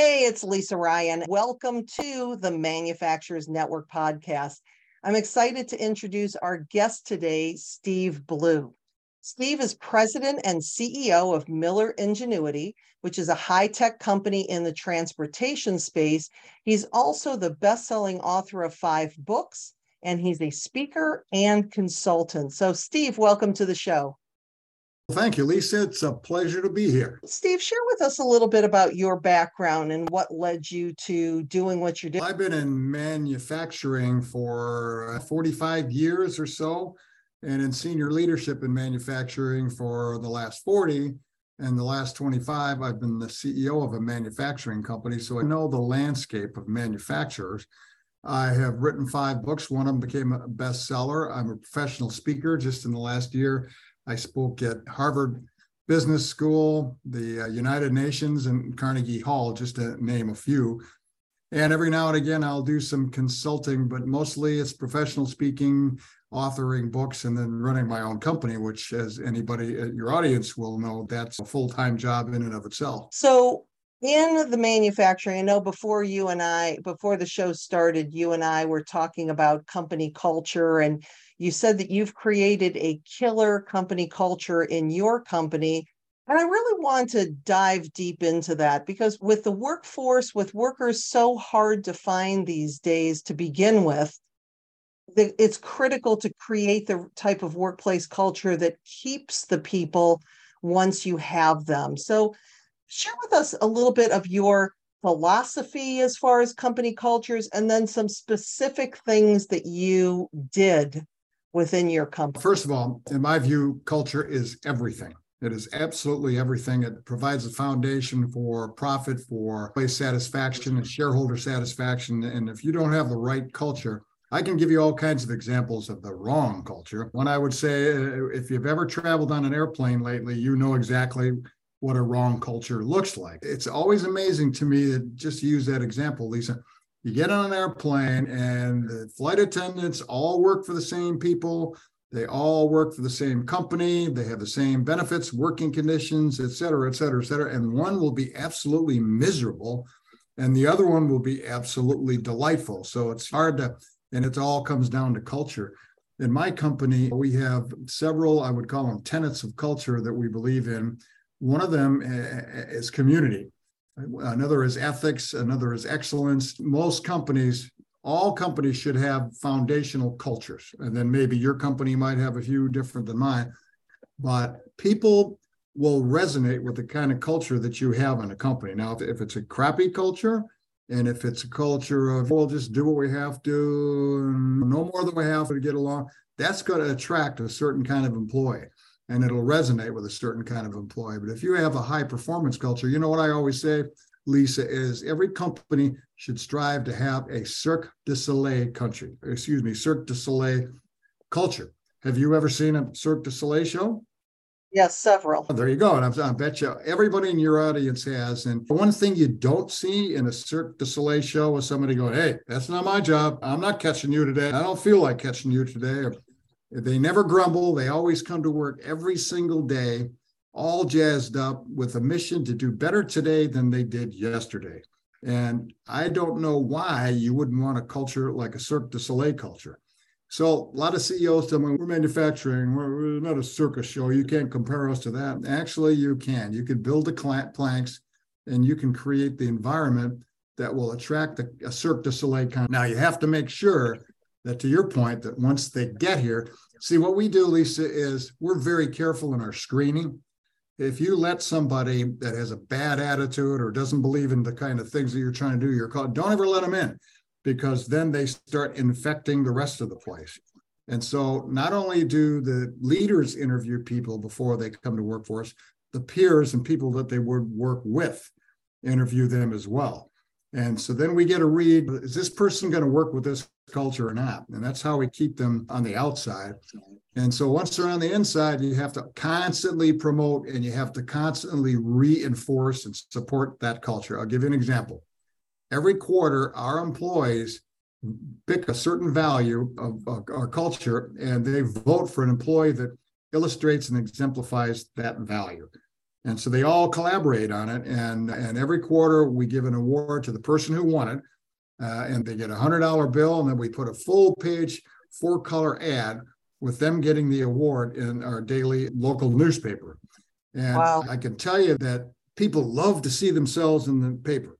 Hey, it's Lisa Ryan. Welcome to the Manufacturers Network podcast. I'm excited to introduce our guest today, Steve Blue. Steve is president and CEO of Miller Ingenuity, which is a high tech company in the transportation space. He's also the best selling author of five books, and he's a speaker and consultant. So, Steve, welcome to the show. Thank you, Lisa. It's a pleasure to be here. Steve, share with us a little bit about your background and what led you to doing what you're doing. I've been in manufacturing for uh, 45 years or so, and in senior leadership in manufacturing for the last 40. And the last 25, I've been the CEO of a manufacturing company. So I know the landscape of manufacturers. I have written five books. One of them became a bestseller. I'm a professional speaker just in the last year. I spoke at Harvard Business School, the uh, United Nations, and Carnegie Hall, just to name a few. And every now and again, I'll do some consulting, but mostly it's professional speaking, authoring books, and then running my own company, which, as anybody at your audience will know, that's a full time job in and of itself. So, in the manufacturing, I know before you and I, before the show started, you and I were talking about company culture and you said that you've created a killer company culture in your company. And I really want to dive deep into that because with the workforce, with workers so hard to find these days to begin with, it's critical to create the type of workplace culture that keeps the people once you have them. So, share with us a little bit of your philosophy as far as company cultures and then some specific things that you did within your company? First of all, in my view, culture is everything. It is absolutely everything. It provides a foundation for profit, for place satisfaction, and shareholder satisfaction. And if you don't have the right culture, I can give you all kinds of examples of the wrong culture. One I would say, uh, if you've ever traveled on an airplane lately, you know exactly what a wrong culture looks like. It's always amazing to me that just to use that example, Lisa, you get on an airplane and the flight attendants all work for the same people. They all work for the same company. They have the same benefits working conditions et cetera et cetera et cetera. And one will be absolutely miserable and the other one will be absolutely delightful. So it's hard to and it all comes down to culture. In my company we have several i would call them tenets of culture that we believe in. One of them eh, eh, is community Another is ethics, another is excellence. Most companies, all companies should have foundational cultures. And then maybe your company might have a few different than mine, but people will resonate with the kind of culture that you have in a company. Now, if, if it's a crappy culture, and if it's a culture of, we'll just do what we have to, no more than we have to get along, that's going to attract a certain kind of employee and it'll resonate with a certain kind of employee. But if you have a high performance culture, you know what I always say, Lisa, is every company should strive to have a Cirque du Soleil country, excuse me, Cirque du Soleil culture. Have you ever seen a Cirque du Soleil show? Yes, several. Oh, there you go. And I, I bet you everybody in your audience has. And one thing you don't see in a Cirque du Soleil show is somebody going, Hey, that's not my job. I'm not catching you today. I don't feel like catching you today. Or they never grumble. They always come to work every single day, all jazzed up with a mission to do better today than they did yesterday. And I don't know why you wouldn't want a culture like a Cirque du Soleil culture. So a lot of CEOs tell me we're manufacturing, we're, not a circus show. You can't compare us to that. Actually, you can. You can build the planks and you can create the environment that will attract a, a Cirque du Soleil. Kind. Now you have to make sure that to your point, that once they get here, see what we do, Lisa, is we're very careful in our screening. If you let somebody that has a bad attitude or doesn't believe in the kind of things that you're trying to do, you're called, don't ever let them in because then they start infecting the rest of the place. And so not only do the leaders interview people before they come to work for us, the peers and people that they would work with interview them as well. And so then we get a read is this person going to work with this culture or not? And that's how we keep them on the outside. And so once they're on the inside, you have to constantly promote and you have to constantly reinforce and support that culture. I'll give you an example. Every quarter, our employees pick a certain value of, our culture and they vote for an employee that illustrates and exemplifies that value. And so they all collaborate on it. And, and every quarter we give an award to the person who won it. Uh, and they get a hundred dollar bill. And then we put a full page, four color ad with them getting the award in our daily local newspaper. And wow. I can tell you that people love to see themselves in the paper.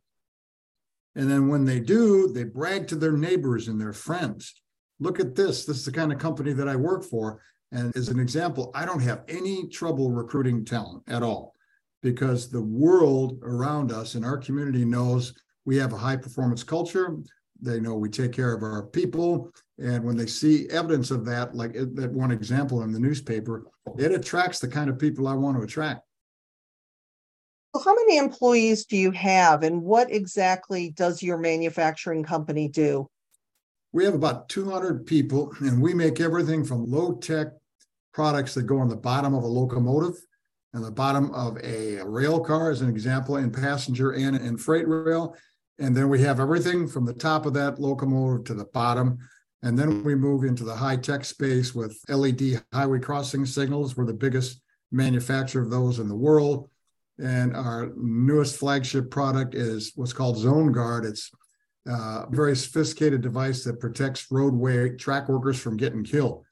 And then when they do, they brag to their neighbors and their friends. Look at this. This is the kind of company that I work for. And as an example, I don't have any trouble recruiting talent at all because the world around us and our community knows we have a high performance culture. They know we take care of our people. And when they see evidence of that, like uh, that one example in the newspaper, it attracts the kind of people I want to attract. Well, how many employees do you have, and what exactly does your manufacturing company do? We have about 200 people, and we make everything from low tech products that go on the bottom of a locomotive and the bottom of a rail car, as an example, in passenger and in freight rail. And then we have everything from the top of that locomotive to the bottom. And then we move into the high tech space with LED highway crossing signals. We're the biggest manufacturer of those in the world. And our newest flagship product is what's called Zone Guard. It's a very sophisticated device that protects roadway track workers from getting killed.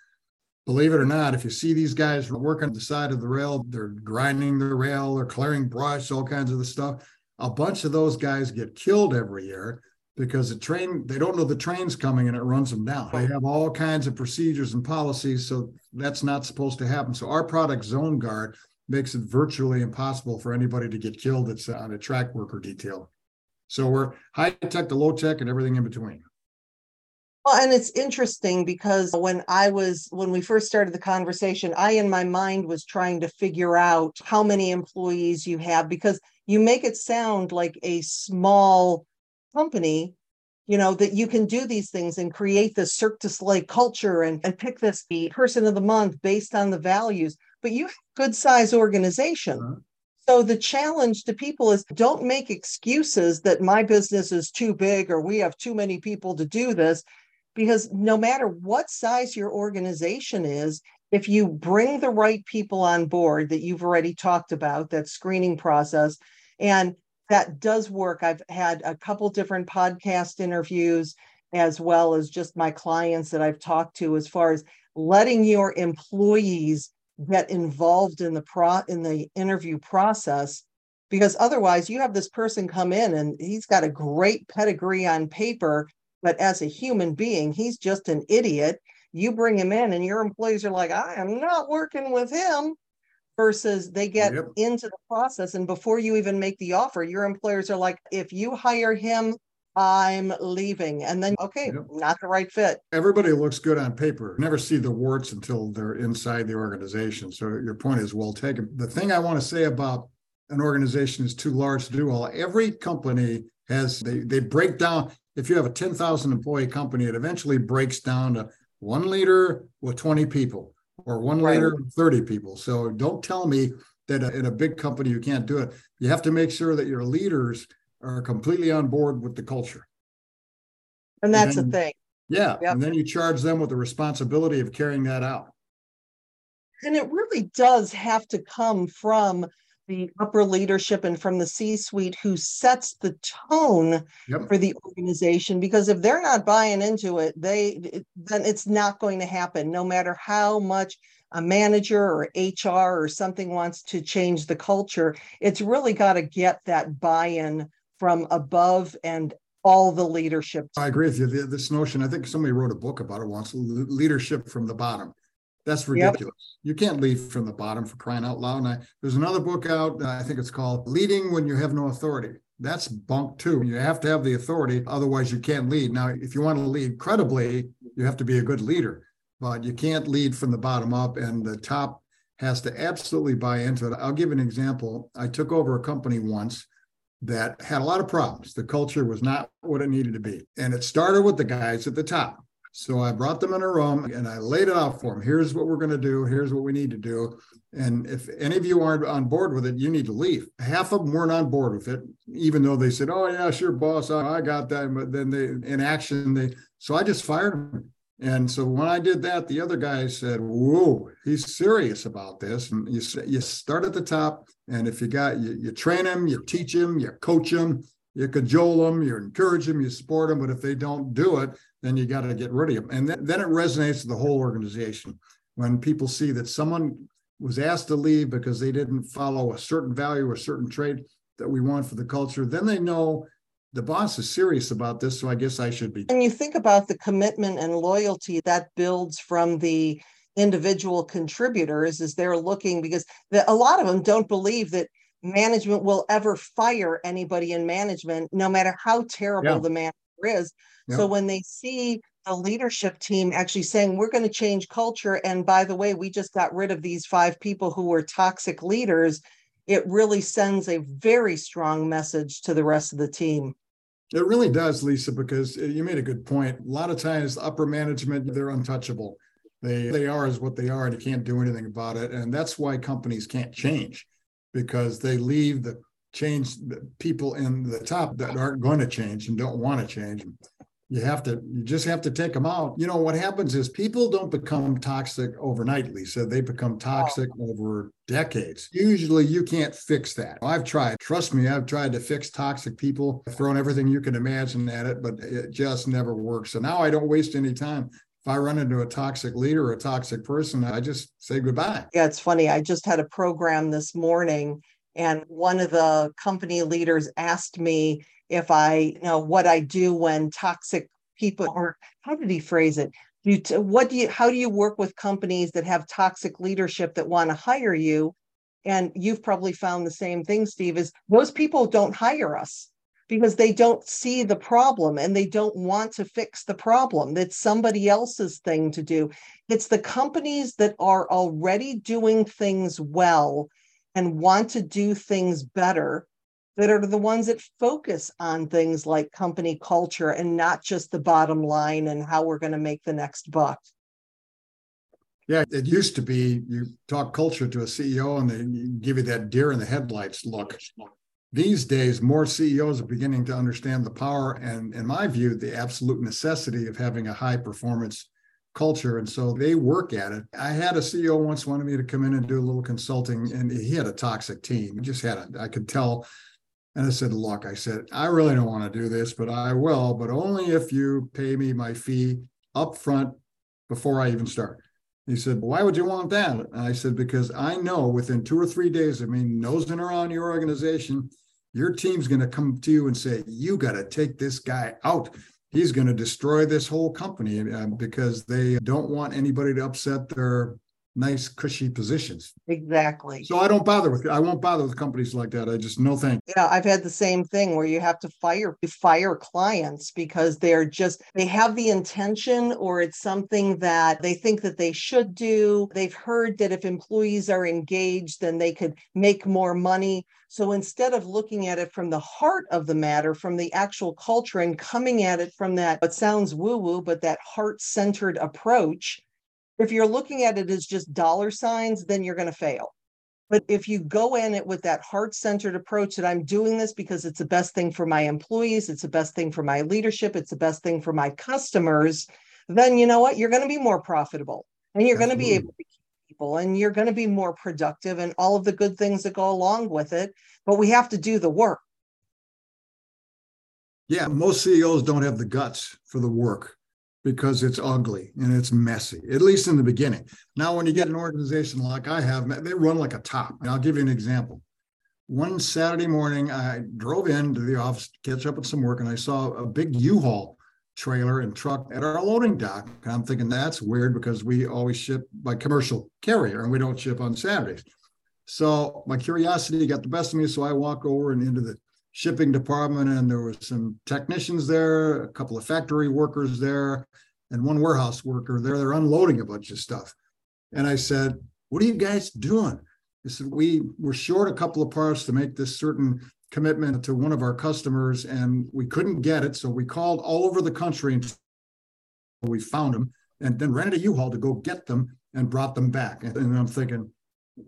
Believe it or not, if you see these guys working on the side of the rail, they're grinding the rail, they're clearing brush, all kinds of the stuff. A bunch of those guys get killed every year because the train, they don't know the train's coming and it runs them down. They have all kinds of procedures and policies. So that's not supposed to happen. So our product, Zone Guard, makes it virtually impossible for anybody to get killed that's on a track worker detail. So we're high tech to low tech and everything in between. Well, and it's interesting because when I was, when we first started the conversation, I in my mind was trying to figure out how many employees you have because you make it sound like a small company, you know, that you can do these things and create this Cirque du Soleil culture and, and pick this person of the month based on the values but you have a good size organization. Uh-huh. So the challenge to people is don't make excuses that my business is too big or we have too many people to do this because no matter what size your organization is, if you bring the right people on board that you've already talked about, that screening process, and that does work. I've had a couple different podcast interviews as well as just my clients that I've talked to as far as letting your employees get involved in the pro in the interview process because otherwise you have this person come in and he's got a great pedigree on paper but as a human being he's just an idiot you bring him in and your employees are like i am not working with him versus they get yep. into the process and before you even make the offer your employers are like if you hire him I'm leaving. And then, okay, yep. not the right fit. Everybody looks good on paper. Never see the warts until they're inside the organization. So your point is well taken. The thing I want to say about an organization is too large to do all. Every company has, they, they break down. If you have a 10,000 employee company, it eventually breaks down to one leader with 20 people or one right. leader with 30 people. So don't tell me that in a big company you can't do it. You have to make sure that your leaders are completely on board with the culture. And that's and then, the thing. Yeah. Yep. And then you charge them with the responsibility of carrying that out. And it really does have to come from the upper leadership and from the C suite who sets the tone yep. for the organization. Because if they're not buying into it, they then it's not going to happen, no matter how much a manager or HR or something wants to change the culture. It's really got to get that buy in from above and all the leadership. I agree with you. This notion, I think somebody wrote a book about it once leadership from the bottom. That's ridiculous. Yep. You can't lead from the bottom for crying out loud. And I, there's another book out, uh, I think it's called Leading When You Have No Authority. That's bunk too. You have to have the authority, otherwise, you can't lead. Now, if you want to lead credibly, you have to be a good leader, but you can't lead from the bottom up, and the top has to absolutely buy into it. I'll give an example. I took over a company once that had a lot of problems. The culture was not what it needed to be. And it started with the guys at the top. So I brought them in a room and I laid it out for them. Here's what we're going to do. Here's what we need to do. And if any of you aren't on board with it, you need to leave. Half of them weren't on board with it, even though they said, "Oh yeah, sure, boss, I got that." But then they, in action, they. So I just fired them. And so when I did that, the other guy said, "Whoa, he's serious about this." And you you start at the top, and if you got you, you train him, you teach him, you coach him, you cajole them, you encourage them, you support them. But if they don't do it, then you got to get rid of them. And th- then it resonates with the whole organization when people see that someone was asked to leave because they didn't follow a certain value or a certain trait that we want for the culture. Then they know the boss is serious about this, so I guess I should be. And you think about the commitment and loyalty that builds from the individual contributors as they're looking because the, a lot of them don't believe that management will ever fire anybody in management, no matter how terrible yeah. the manager is. Yeah. So when they see the leadership team actually saying, we're going to change culture. And by the way, we just got rid of these five people who were toxic leaders. It really sends a very strong message to the rest of the team. It really does, Lisa, because uh, you made a good point. A lot of times, upper management, they're untouchable. They, they are as what they are, and you can't do anything about it. And that's why companies can't change because they leave the change the people in the top that aren't going to change and don't want to change. You have to you just have to take them out. You know what happens is people don't become toxic overnight lisa. They become toxic oh. over decades. Usually you can't fix that. I've tried trust me i've tried to fix toxic people. Thrown everything you can imagine at it but it just never works. So now i don't waste any time if I run into a toxic leader or a toxic person, I just say goodbye. Yeah, it's funny. I just had a program this morning, and one of the company leaders asked me if I, you know, what I do when toxic people, or how did he phrase it? You t- what do you, how do you work with companies that have toxic leadership that want to hire you? And you've probably found the same thing, Steve, is those people don't hire us because they don't see the problem and they don't want to fix the problem. That's somebody else's thing to do. It's the companies that are already doing things well and want to do things better that are the ones that focus on things like company culture and not just the bottom line and how we're going to make the next buck. Yeah, it used to be you talk culture to a CEO and they give you that deer in the headlights look these days, more CEOs are beginning to understand the power and, in my view, the absolute necessity of having a high performance culture. And so they work at it. I had a CEO once wanted me to come in and do a little consulting, and he had a toxic team. He just had it. I could tell. And I said, Look, I said, I really don't want to do this, but I will, but only if you pay me my fee up front before I even start. He said, Why would you want that? And I said, Because I know within two or three days of me nosing around your organization, your team's going to come to you and say, You got to take this guy out. He's going to destroy this whole company uh, because they don't want anybody to upset their nice cushy positions. Exactly. So I don't bother with I won't bother with companies like that. I just no thank. Yeah, I've had the same thing where you have to fire fire clients because they're just they have the intention or it's something that they think that they should do. They've heard that if employees are engaged then they could make more money. So instead of looking at it from the heart of the matter, from the actual culture and coming at it from that, it sounds woo woo, but that heart centered approach, if you're looking at it as just dollar signs, then you're going to fail. But if you go in it with that heart centered approach that I'm doing this because it's the best thing for my employees, it's the best thing for my leadership, it's the best thing for my customers, then you know what? You're going to be more profitable and you're going to be able to keep people and you're going to be more productive and all of the good things that go along with it. But we have to do the work. Yeah, most CEOs don't have the guts for the work because it's ugly and it's messy, at least in the beginning. Now, when you get an organization like I have, they run like a top. And I'll give you an example. One Saturday morning, I drove into the office to catch up with some work, and I saw a big U-Haul trailer and truck at our loading dock. And I'm thinking that's weird because we always ship by commercial carrier and we don't ship on Saturdays. So my curiosity got the best of me. So I walk over and into the shipping department, and there was some technicians there, a couple of factory workers there, and one warehouse worker there. They're unloading a bunch of stuff. And I said, What are you guys doing? He said, We were short a couple of parts to make this certain commitment to one of our customers, and we couldn't get it. So we called all over the country and we found them and then rented a U-Haul to go get them and brought them back. And I'm thinking,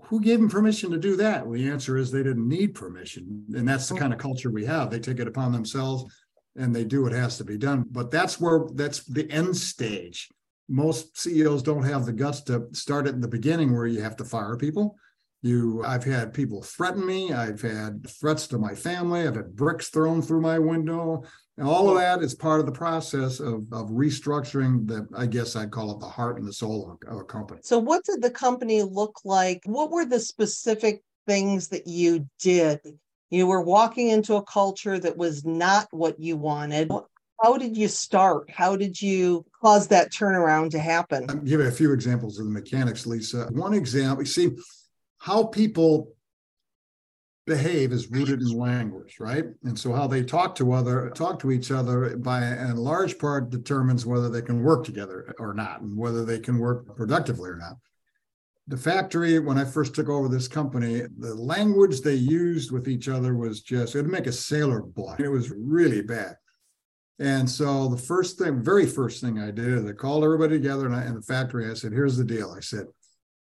who gave them permission to do that? Well, the answer is they didn't need permission. And that's the kind of culture we have. They take it upon themselves and they do what has to be done. But that's where that's the end stage. most CEOs don't have the guts to start it in the beginning where you have to fire people. You, I've had people threaten me. I've had threats to my family. I've had bricks thrown through my window. And all of that is part of the process of, of restructuring the, I guess I'd call it the heart and the soul of, of a company. So, what did the company look like? What were the specific things that you did? You were walking into a culture that was not what you wanted. How did you start? How did you cause that turnaround to happen? I'll give you a few examples of the mechanics, Lisa. One example, you see, how people behave is rooted in language, right? And so how they talk to other talk to each other by in large part determines whether they can work together or not, and whether they can work productively or not. The factory, when I first took over this company, the language they used with each other was just it'd make a sailor blush. It was really bad. And so the first thing, very first thing I did I called everybody together in the factory. I said, "Here's the deal." I said,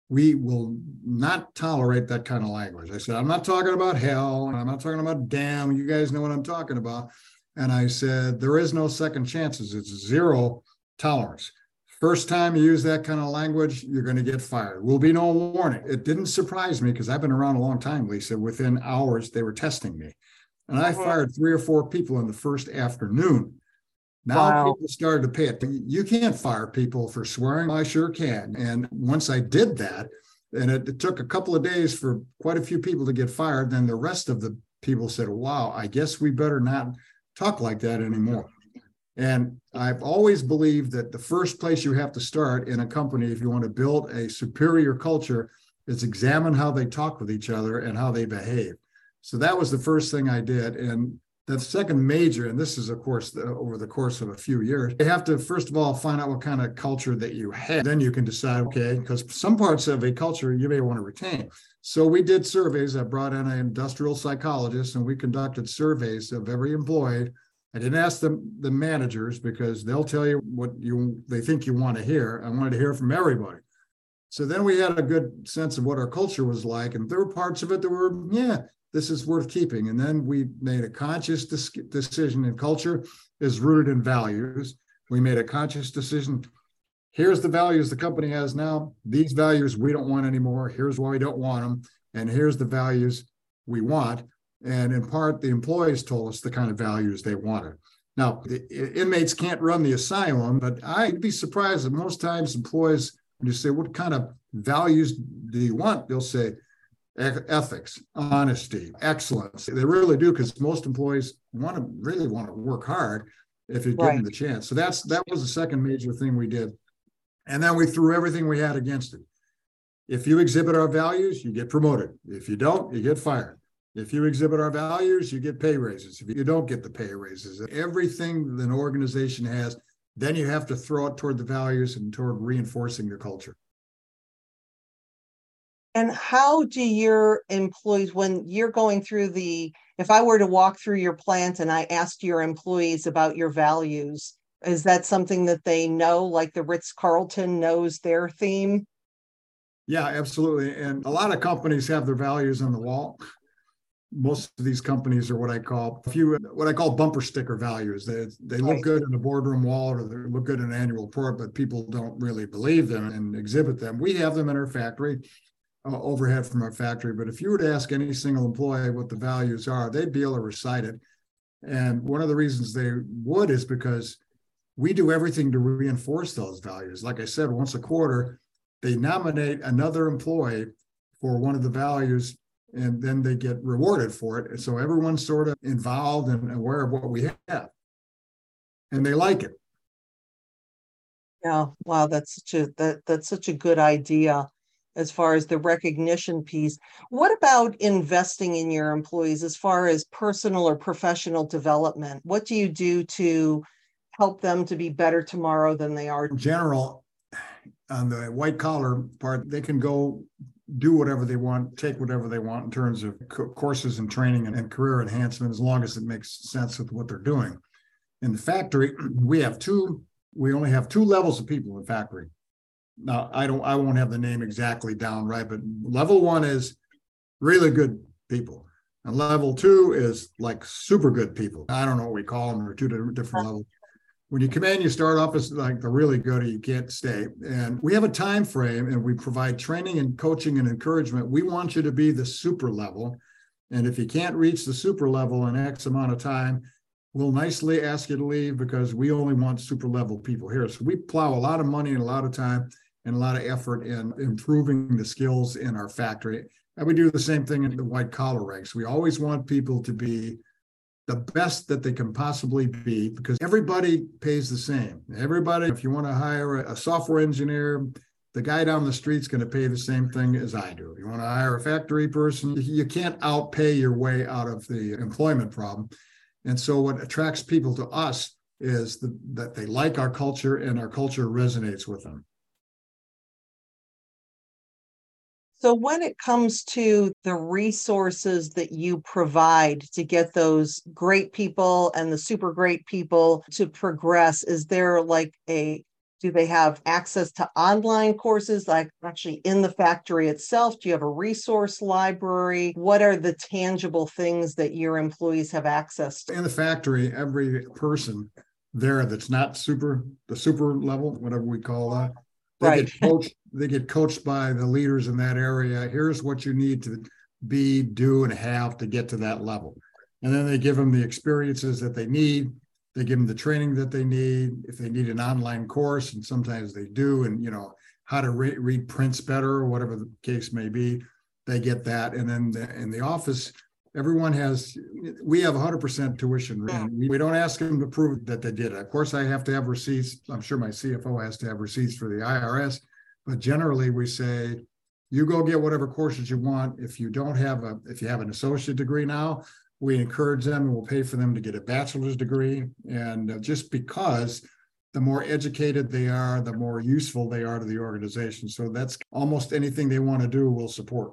we will not tolerate that kind of language. I said, I'm not talking about hell. I'm not talking about damn. You guys know what I'm talking about. And I said, there is no second chances. It's zero tolerance. First time you use that kind of language, you're going to get fired. Will be no warning. It didn't surprise me because I've been around a long time, Lisa. Within hours, they were testing me. And I fired three or four people in the first afternoon now wow. people started to pay it. You can't fire people for swearing. I sure can. And once I did that, and it, it, took a couple of days for quite a few people to get fired, then the rest of the people said, Wow, I guess we better not talk like that anymore. And I've always believed that the first place you have to start in a company, if you want to build a superior culture, is examine how they talk with each other and how they behave. So that was the first thing I did. And the second major, and this is, of course, the, over the course of a few years, you have to, first of all, find out what kind of culture that you have. Then you can decide, okay, because some parts of a culture you may want to retain. So we did surveys. I brought in an industrial psychologist and we conducted surveys of every employee. I didn't ask them the managers because they'll tell you what you they think you want to hear. I wanted to hear from everybody. So then we had a good sense of what our culture was like. And there were parts of it that were, yeah, this is worth keeping. And then we made a conscious decision in culture is rooted in values. We made a conscious decision. Here's the values the company has now. These values we don't want anymore. Here's why we don't want them. And here's the values we want. And in part, the employees told us the kind of values they wanted. Now, the inmates can't run the asylum, but I'd be surprised that most times employees, when you say, What kind of values do you want? They'll say, ethics, honesty, excellence. They really do because most employees want to really want to work hard if you give right. them the chance. So that's that was the second major thing we did. And then we threw everything we had against it. If you exhibit our values, you get promoted. If you don't, you get fired. If you exhibit our values, you get pay raises. If you don't get the pay raises, everything that an organization has, then you have to throw it toward the values and toward reinforcing your culture. And how do your employees, when you're going through the, if I were to walk through your plant and I asked your employees about your values, is that something that they know, like the Ritz Carlton knows their theme? Yeah, absolutely. And a lot of companies have their values on the wall. Most of these companies are what I call a few what I call bumper sticker values. They they look good in a boardroom wall or they look good in an annual report, but people don't really believe them and exhibit them. We have them in our factory uh, overhead from our factory. But if you were to ask any single employee what the values are, they'd be able to recite it. And one of the reasons they would is because we do everything to reinforce those values. Like I said, once a quarter, they nominate another employee for one of the values and then they get rewarded for it. And so everyone's sort of involved and aware of what we have. And they like it. Yeah, wow, that's such a that that's such a good idea as far as the recognition piece. What about investing in your employees as far as personal or professional development? What do you do to help them to be better tomorrow than they are? In general, on the white collar part, they can go do whatever they want, take whatever they want in terms of co- courses and training and, and career enhancement, as long as it makes sense with what they're doing. In the factory, we have two, we only have two levels of people in the factory now I don't I won't have the name exactly down right, but level one is really good people. And level two is like super good people. I don't know what we call them, or two different levels. when you come in, you start off as like the really good, you can't stay. And we have a time frame, and we provide training and coaching and encouragement. We want you to be the super level, and if you can't reach the super level in X amount of time, we'll nicely ask you to leave because we only want super level people here. So we plow a lot of money and a lot of time and a lot of effort in improving the skills in our factory. And we do the same thing in the white collar ranks. We always want people to be the best that they can possibly be because everybody pays the same. Everybody, if you want to hire a software engineer, the guy down the street's going to pay the same thing as I do. You want to hire a factory person, you can't outpay your way out of the employment problem. And so, what attracts people to us is the, that they like our culture and our culture resonates with them. So, when it comes to the resources that you provide to get those great people and the super great people to progress, is there like a do they have access to online courses like actually in the factory itself? Do you have a resource library? What are the tangible things that your employees have access to? In the factory, every person there that's not super the super level, whatever we call that, they right. get coached, they get coached by the leaders in that area. Here's what you need to be, do, and have to get to that level. And then they give them the experiences that they need. They give them the training that they need. If they need an online course, and sometimes they do, and you know how to re- read prints better, or whatever the case may be, they get that. And then the, in the office, everyone has we have 100% tuition and we don't ask them to prove that they did. It of course i have to have receipts. I'm sure my cfo has to have receipts for the irs but generally we say you go get whatever courses you want. If you don't have a if you have an associate degree now we encourage them and we'll pay for them to get a bachelor's degree. And just because the more educated they are the more useful they are to the organization. So that's almost anything they want to do we'll support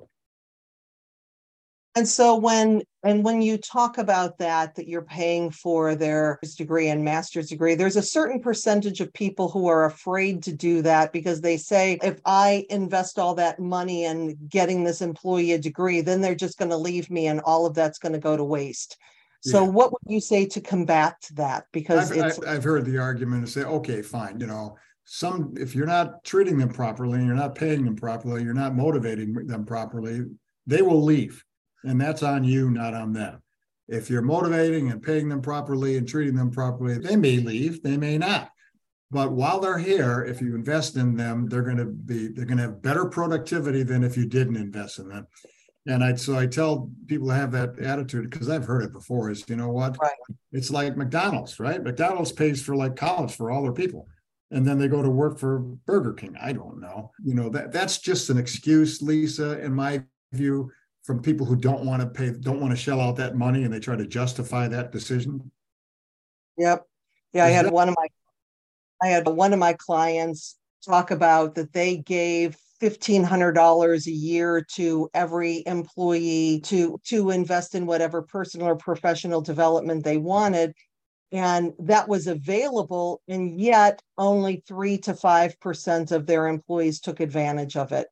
and so when and when you talk about that, that you're paying for their degree and master's degree, there's a certain percentage of people who are afraid to do that because they say, if I invest all that money in getting this employee a degree, then they're just going to leave me and all of that's going to go to waste. So yeah. what would you say to combat that? Because I've, it's I've heard the argument to say, okay, fine, you know, some if you're not treating them properly and you're not paying them properly, you're not motivating them properly, they will leave and that's on you, not on them. If you're motivating and paying them properly and treating them properly, they may leave, they may not. But while they're here, if you invest in them, they're going to be they're going to have better productivity than if you didn't invest in them. And I so I tell people to have that attitude because I've heard it before. Is you know what? Right. It's like McDonald's, right? McDonald's pays for like college for all their people and then they go to work for Burger King. I don't know. You know, that that's just an excuse, Lisa, in my view, from people who don't want to pay, don't want to shell out that money, and they try to justify that decision? Yep. Yeah, Is I had that- one of my, I had one of my clients talk about that they gave $1500 a year to every employee to to invest in whatever personal or professional development they wanted and that was available and yet only 3 to 5% of their employees took advantage of it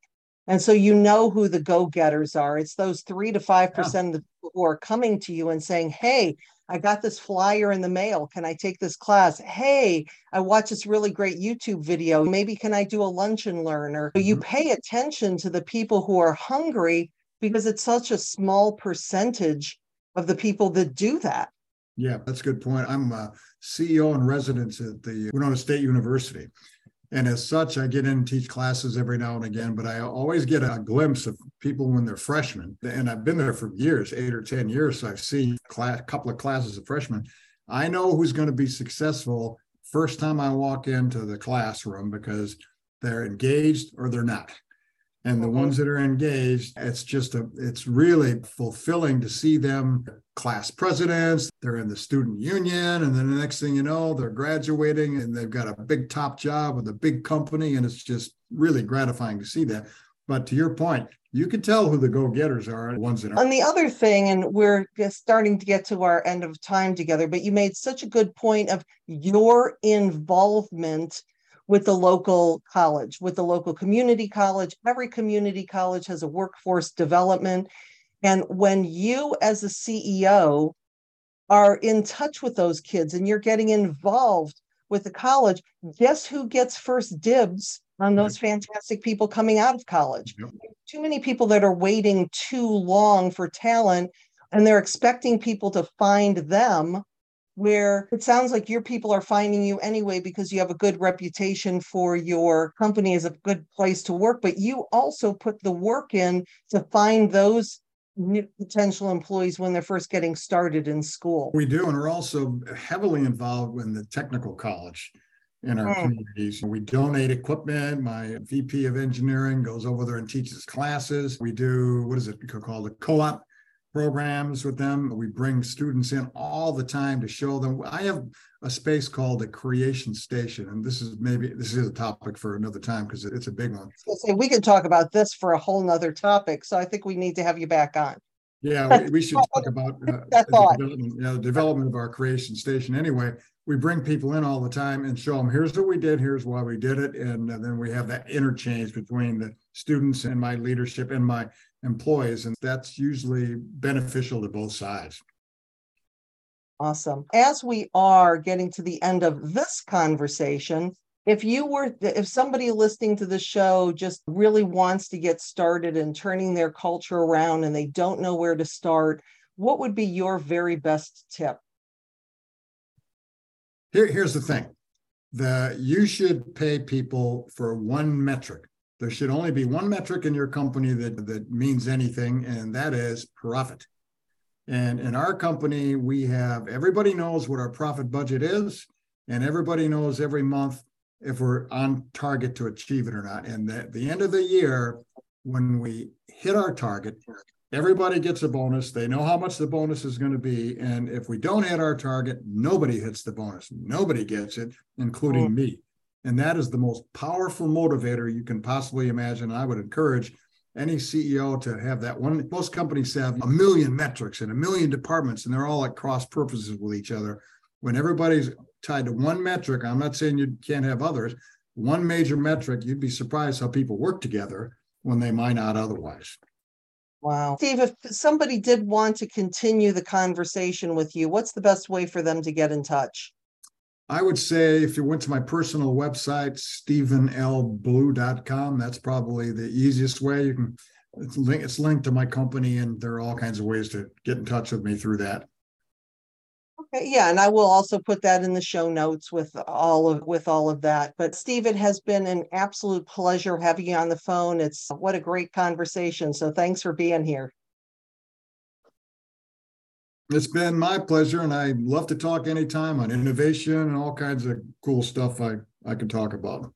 and so you know who the go-getters are. It's those three to five percent of the people who are coming to you and saying, Hey, I got this flyer in the mail. Can I take this class? Hey, I watched this really great YouTube video. Maybe can I do a lunch and learn? Or you mm-hmm. pay attention to the people who are hungry because it's such a small percentage of the people that do that. Yeah, that's a good point. I'm a CEO in residence at the Winona State University. And as such, I get in and teach classes every now and again, but I always get a glimpse of people when they're freshmen. And I've been there for years, eight or 10 years. So I've seen a couple of classes of freshmen. I know who's going to be successful first time I walk into the classroom because they're engaged or they're not and the ones that are engaged it's just a it's really fulfilling to see them class presidents they're in the student union and then the next thing you know they're graduating and they've got a big top job with a big company and it's just really gratifying to see that. But to your point you can tell who the go-getters are the ones that are and the other thing and we're just starting to get to our end of time together but you made such a good point of your involvement with the local college, with the local community college. Every community college has a workforce development. And when you, as a CEO, are in touch with those kids and you're getting involved with the college, guess who gets first dibs on those fantastic people coming out of college? Yep. Too many people that are waiting too long for talent and they're expecting people to find them where it sounds like your people are finding you anyway because you have a good reputation for your company as a good place to work, but you also put the work in to find those new potential employees when they're first getting started in school. We do, and we're also heavily involved in the technical college in our Mm. communities. We donate equipment. My VP of engineering goes over there and teaches classes. We do, what is it called, a co-op programs with them. We bring students in all the time to show them. I have a space called the Creation Station, and this is maybe, this is a topic for another time because it's a big one. Say we could talk about this for a whole nother topic. So I think we need to have you back on. Yeah, we, we should talk about uh, the development, yeah, the development of our creation station. Anyway, we bring people in all the time and show them, here's what we did, here's why we did it. And uh, then we have that interchange between the students and my leadership and my employees. And that's usually beneficial to both sides. Awesome. As we are getting to the end of this conversation, if you were, if somebody listening to the show just really wants to get started in turning their culture around and they don't know where to start, what would be your very best tip? Here, here's the thing. The, you should pay people for one metric. There should only be one metric in your company that, that means anything, and that is profit. And in our company, we have, everybody knows what our profit budget is, and everybody knows every month if we're on target to achieve it or not. And at the end of the year, when we hit our target, everybody gets a bonus. They know how much the bonus is going to be. And if we don't hit our target, nobody hits the bonus. Nobody gets it, including Mm. me. And that is the most powerful motivator you can possibly imagine. I would encourage any CEO to have that one. Most companies have a million metrics and a million departments, and they're all at cross purposes with each other. When everybody's tied to one metric, I'm not saying you can't have others, one major metric, you'd be surprised how people work together when they might not otherwise. Wow. Steve, if somebody did want to continue the conversation with you, what's the best way for them to get in touch? I would say if you went to my personal website, stevenlblue.com, that's probably the easiest way. You can it's linked, it's linked to my company, and there are all kinds of ways to get in touch with me through that. Okay, yeah, and I will also put that in the show notes with all of with all of that. But Steve, it has been an absolute pleasure having you on the phone. It's what a great conversation. So thanks for being here. It's been my pleasure, and I love to talk anytime on innovation and all kinds of cool stuff I, I can talk about.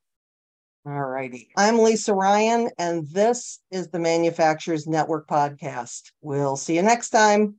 All righty. I'm Lisa Ryan, and this is the Manufacturers Network podcast. We'll see you next time.